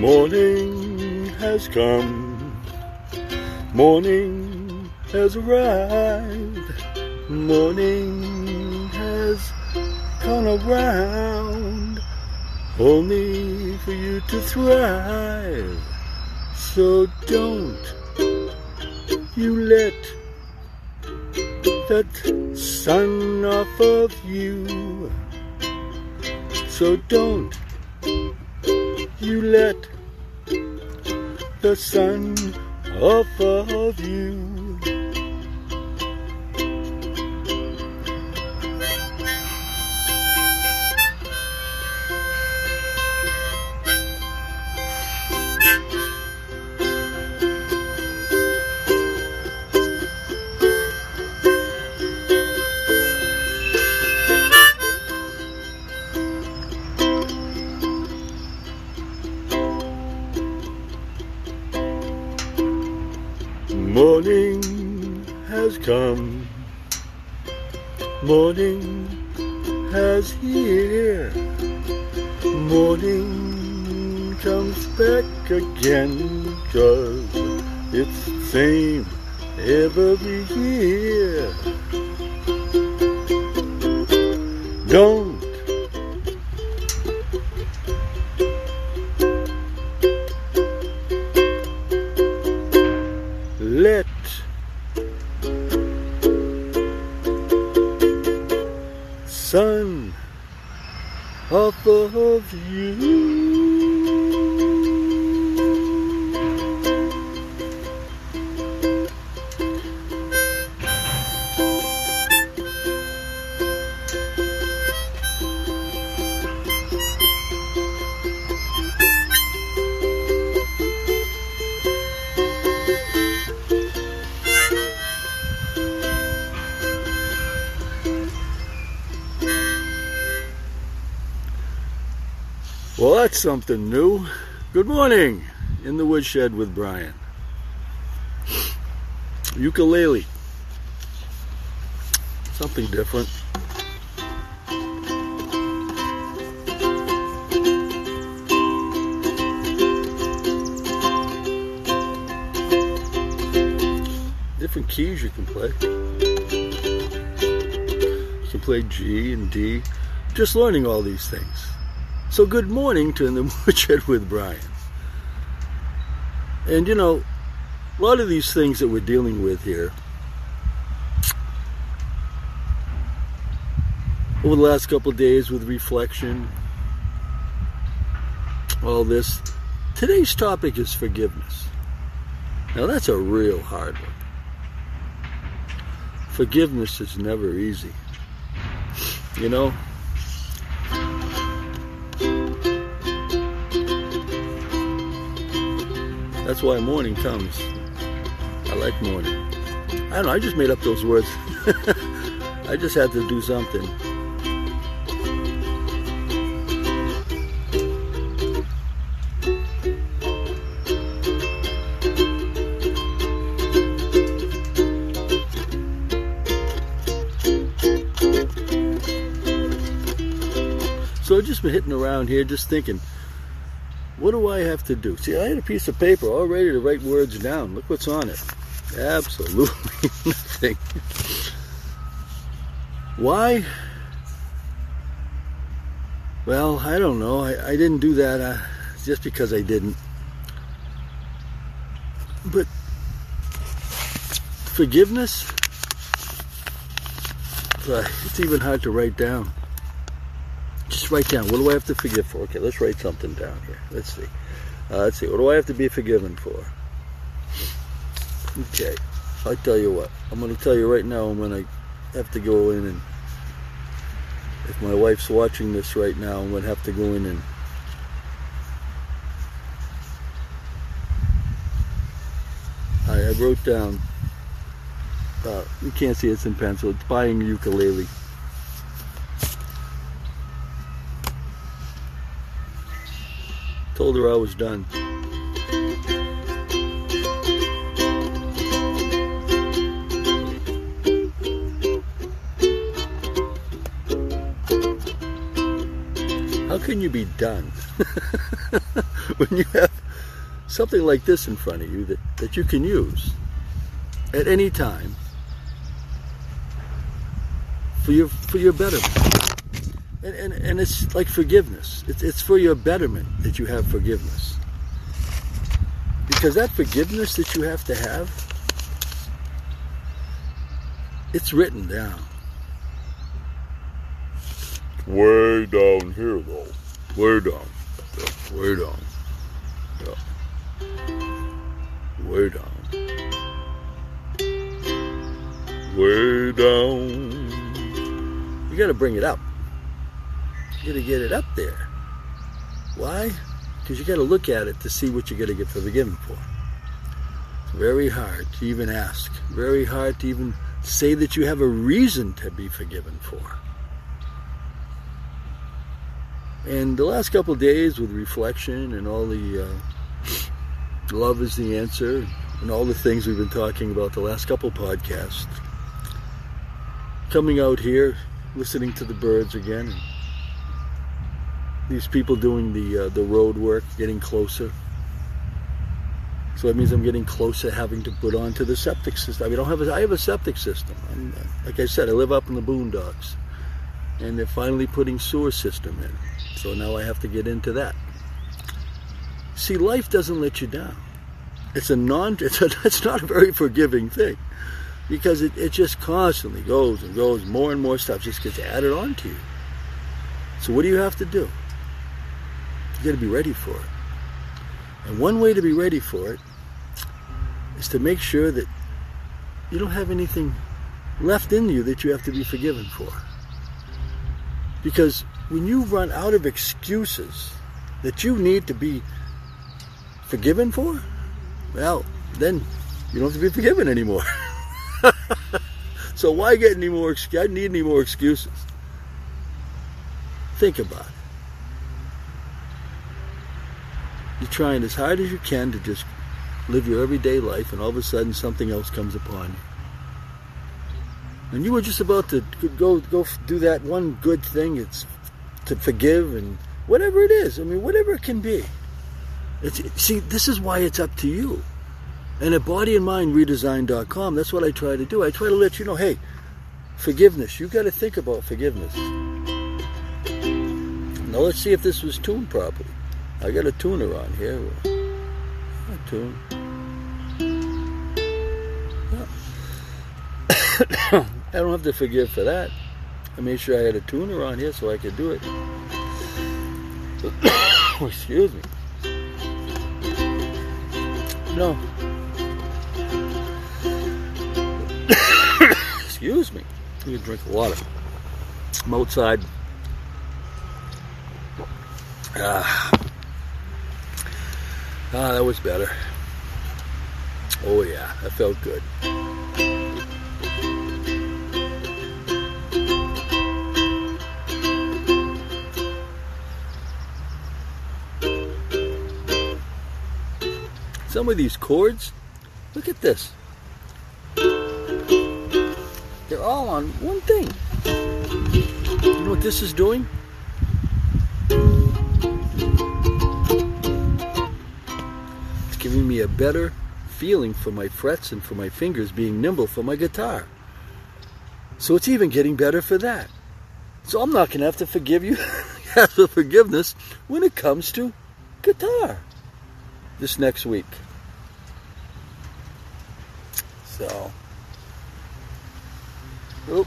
Morning has come, morning has arrived, morning has come around, only for you to thrive. So don't you let that sun off of you. So don't you let the sun of you. Morning has come, morning has here, morning comes back again, cause it's the same every year. Don't Well, that's something new. Good morning in the woodshed with Brian. Ukulele. Something different. Different keys you can play. You can play G and D. Just learning all these things. So, good morning to In the Woodshed with Brian. And you know, a lot of these things that we're dealing with here over the last couple days with reflection, all this, today's topic is forgiveness. Now, that's a real hard one. Forgiveness is never easy. You know, That's why morning comes. I like morning. I don't know, I just made up those words. I just had to do something. So I've just been hitting around here, just thinking, what do I have to do? See, I had a piece of paper all ready to write words down. Look what's on it. Absolutely nothing. Why? Well, I don't know. I, I didn't do that uh, just because I didn't. But forgiveness, uh, it's even hard to write down. Just write down. What do I have to forgive for? Okay, let's write something down here. Let's see. Uh, let's see. What do I have to be forgiven for? Okay. I tell you what. I'm going to tell you right now. I'm going to have to go in and if my wife's watching this right now, I'm going to have to go in and I, I wrote down. Uh, you can't see it's in pencil. It's buying ukulele. Told her I was done. How can you be done when you have something like this in front of you that, that you can use at any time for your for your betterment? And, and, and it's like forgiveness. It's, it's for your betterment that you have forgiveness. Because that forgiveness that you have to have, it's written down. Way down here, though. Way down. Yeah, way down. Yeah. Way down. Way down. You got to bring it up. You got to get it up there. Why? Because you got to look at it to see what you're going to get forgiven for. It's very hard to even ask. Very hard to even say that you have a reason to be forgiven for. And the last couple days with reflection and all the uh, love is the answer and all the things we've been talking about the last couple podcasts, coming out here, listening to the birds again, these people doing the uh, the road work, getting closer. So that means I'm getting closer having to put onto the septic system. I mean, I don't have a, I have a septic system. I'm, like I said, I live up in the boondocks, and they're finally putting sewer system in. So now I have to get into that. See, life doesn't let you down. It's a non. It's, a, it's not a very forgiving thing, because it, it just constantly goes and goes. More and more stuff just gets added on to you. So what do you have to do? You got to be ready for it. And one way to be ready for it is to make sure that you don't have anything left in you that you have to be forgiven for. Because when you run out of excuses that you need to be forgiven for, well, then you don't have to be forgiven anymore. so why get any more? I need any more excuses. Think about it. You're trying as hard as you can to just live your everyday life, and all of a sudden something else comes upon you. And you were just about to go go do that one good thing. It's to forgive and whatever it is. I mean, whatever it can be. It's, see, this is why it's up to you. And at bodyandmindredesign.com, that's what I try to do. I try to let you know, hey, forgiveness. You got to think about forgiveness. Now let's see if this was tuned properly. I got a tuner on here. A tune. I don't have to forgive for that. I made sure I had a tuner on here so I could do it. Excuse me. No. Excuse me. You can drink water. I'm outside. Ah. Ah, that was better. Oh yeah, that felt good. Some of these chords, look at this. They're all on one thing. You know what this is doing? Giving me a better feeling for my frets and for my fingers being nimble for my guitar. So it's even getting better for that. So I'm not going to have to forgive you, ask for forgiveness when it comes to guitar this next week. So, oop,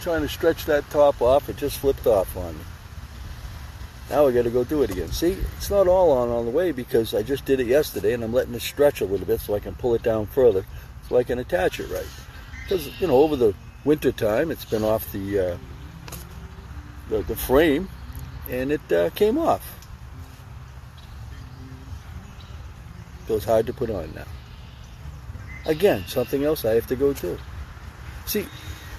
trying to stretch that top off, it just flipped off on me. Now I got to go do it again. See, it's not all on on the way because I just did it yesterday and I'm letting it stretch a little bit so I can pull it down further so I can attach it right. Because, you know, over the winter time, it's been off the, uh, the, the, frame and it uh, came off. So it's hard to put on now. Again, something else I have to go do. See,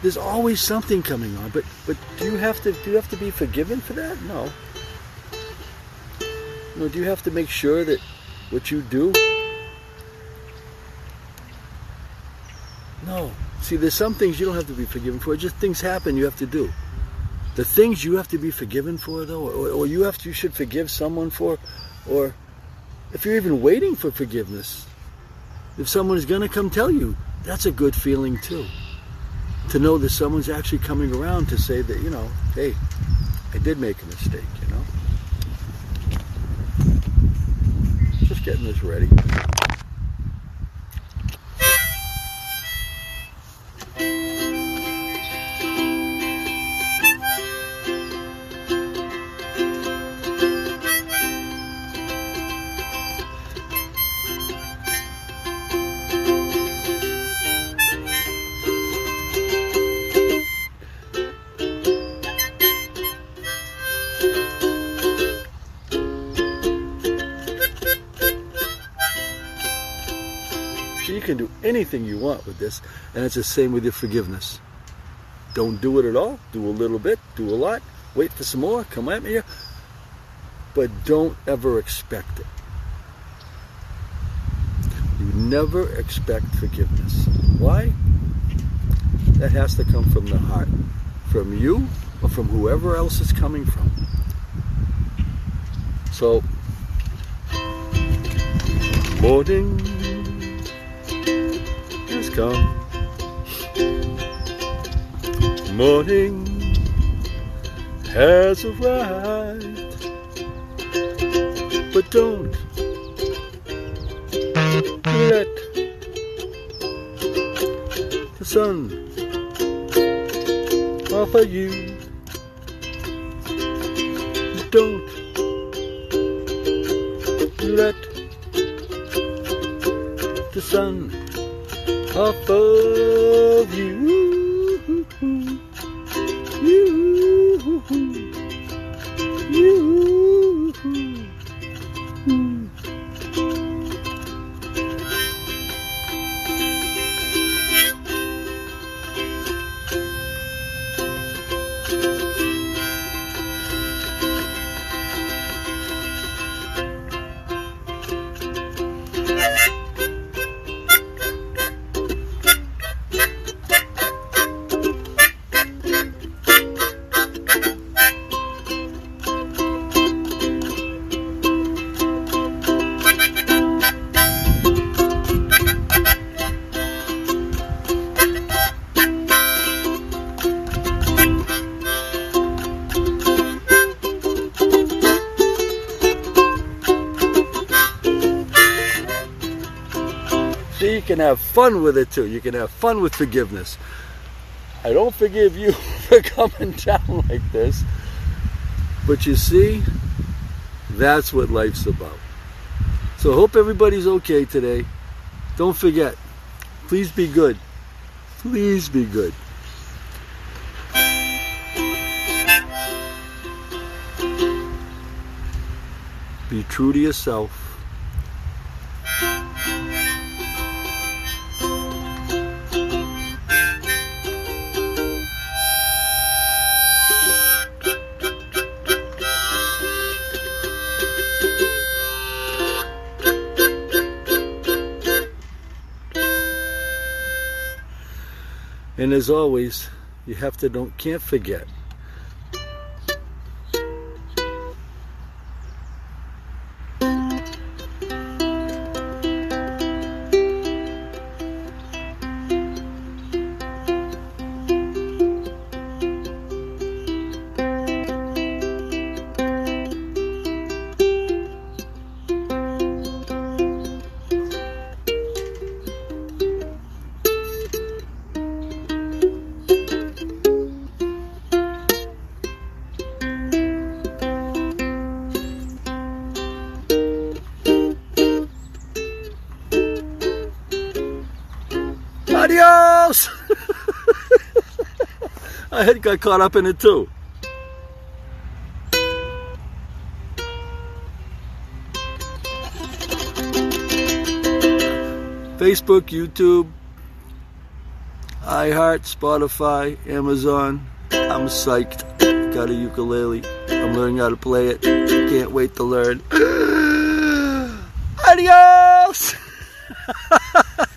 there's always something coming on, but but do you have to do you have to be forgiven for that? No. Know, do you have to make sure that what you do? No. See, there's some things you don't have to be forgiven for. Just things happen you have to do. The things you have to be forgiven for, though, or, or you have to, you should forgive someone for, or if you're even waiting for forgiveness, if someone is going to come tell you, that's a good feeling too. To know that someone's actually coming around to say that, you know, hey, I did make a mistake, you know. Just getting this ready. Anything you want with this, and it's the same with your forgiveness. Don't do it at all. Do a little bit. Do a lot. Wait for some more. Come at me. But don't ever expect it. You never expect forgiveness. Why? That has to come from the heart. From you or from whoever else it's coming from. So, morning come. Morning has arrived. But don't let the sun offer you. Don't let the sun of you. You. Fun with it too. You can have fun with forgiveness. I don't forgive you for coming down like this. But you see, that's what life's about. So I hope everybody's okay today. Don't forget, please be good. Please be good. Be true to yourself. And as always, you have to don't can't forget. I had got caught up in it too. Facebook, YouTube, iHeart, Spotify, Amazon. I'm psyched. Got a ukulele. I'm learning how to play it. Can't wait to learn. Adios!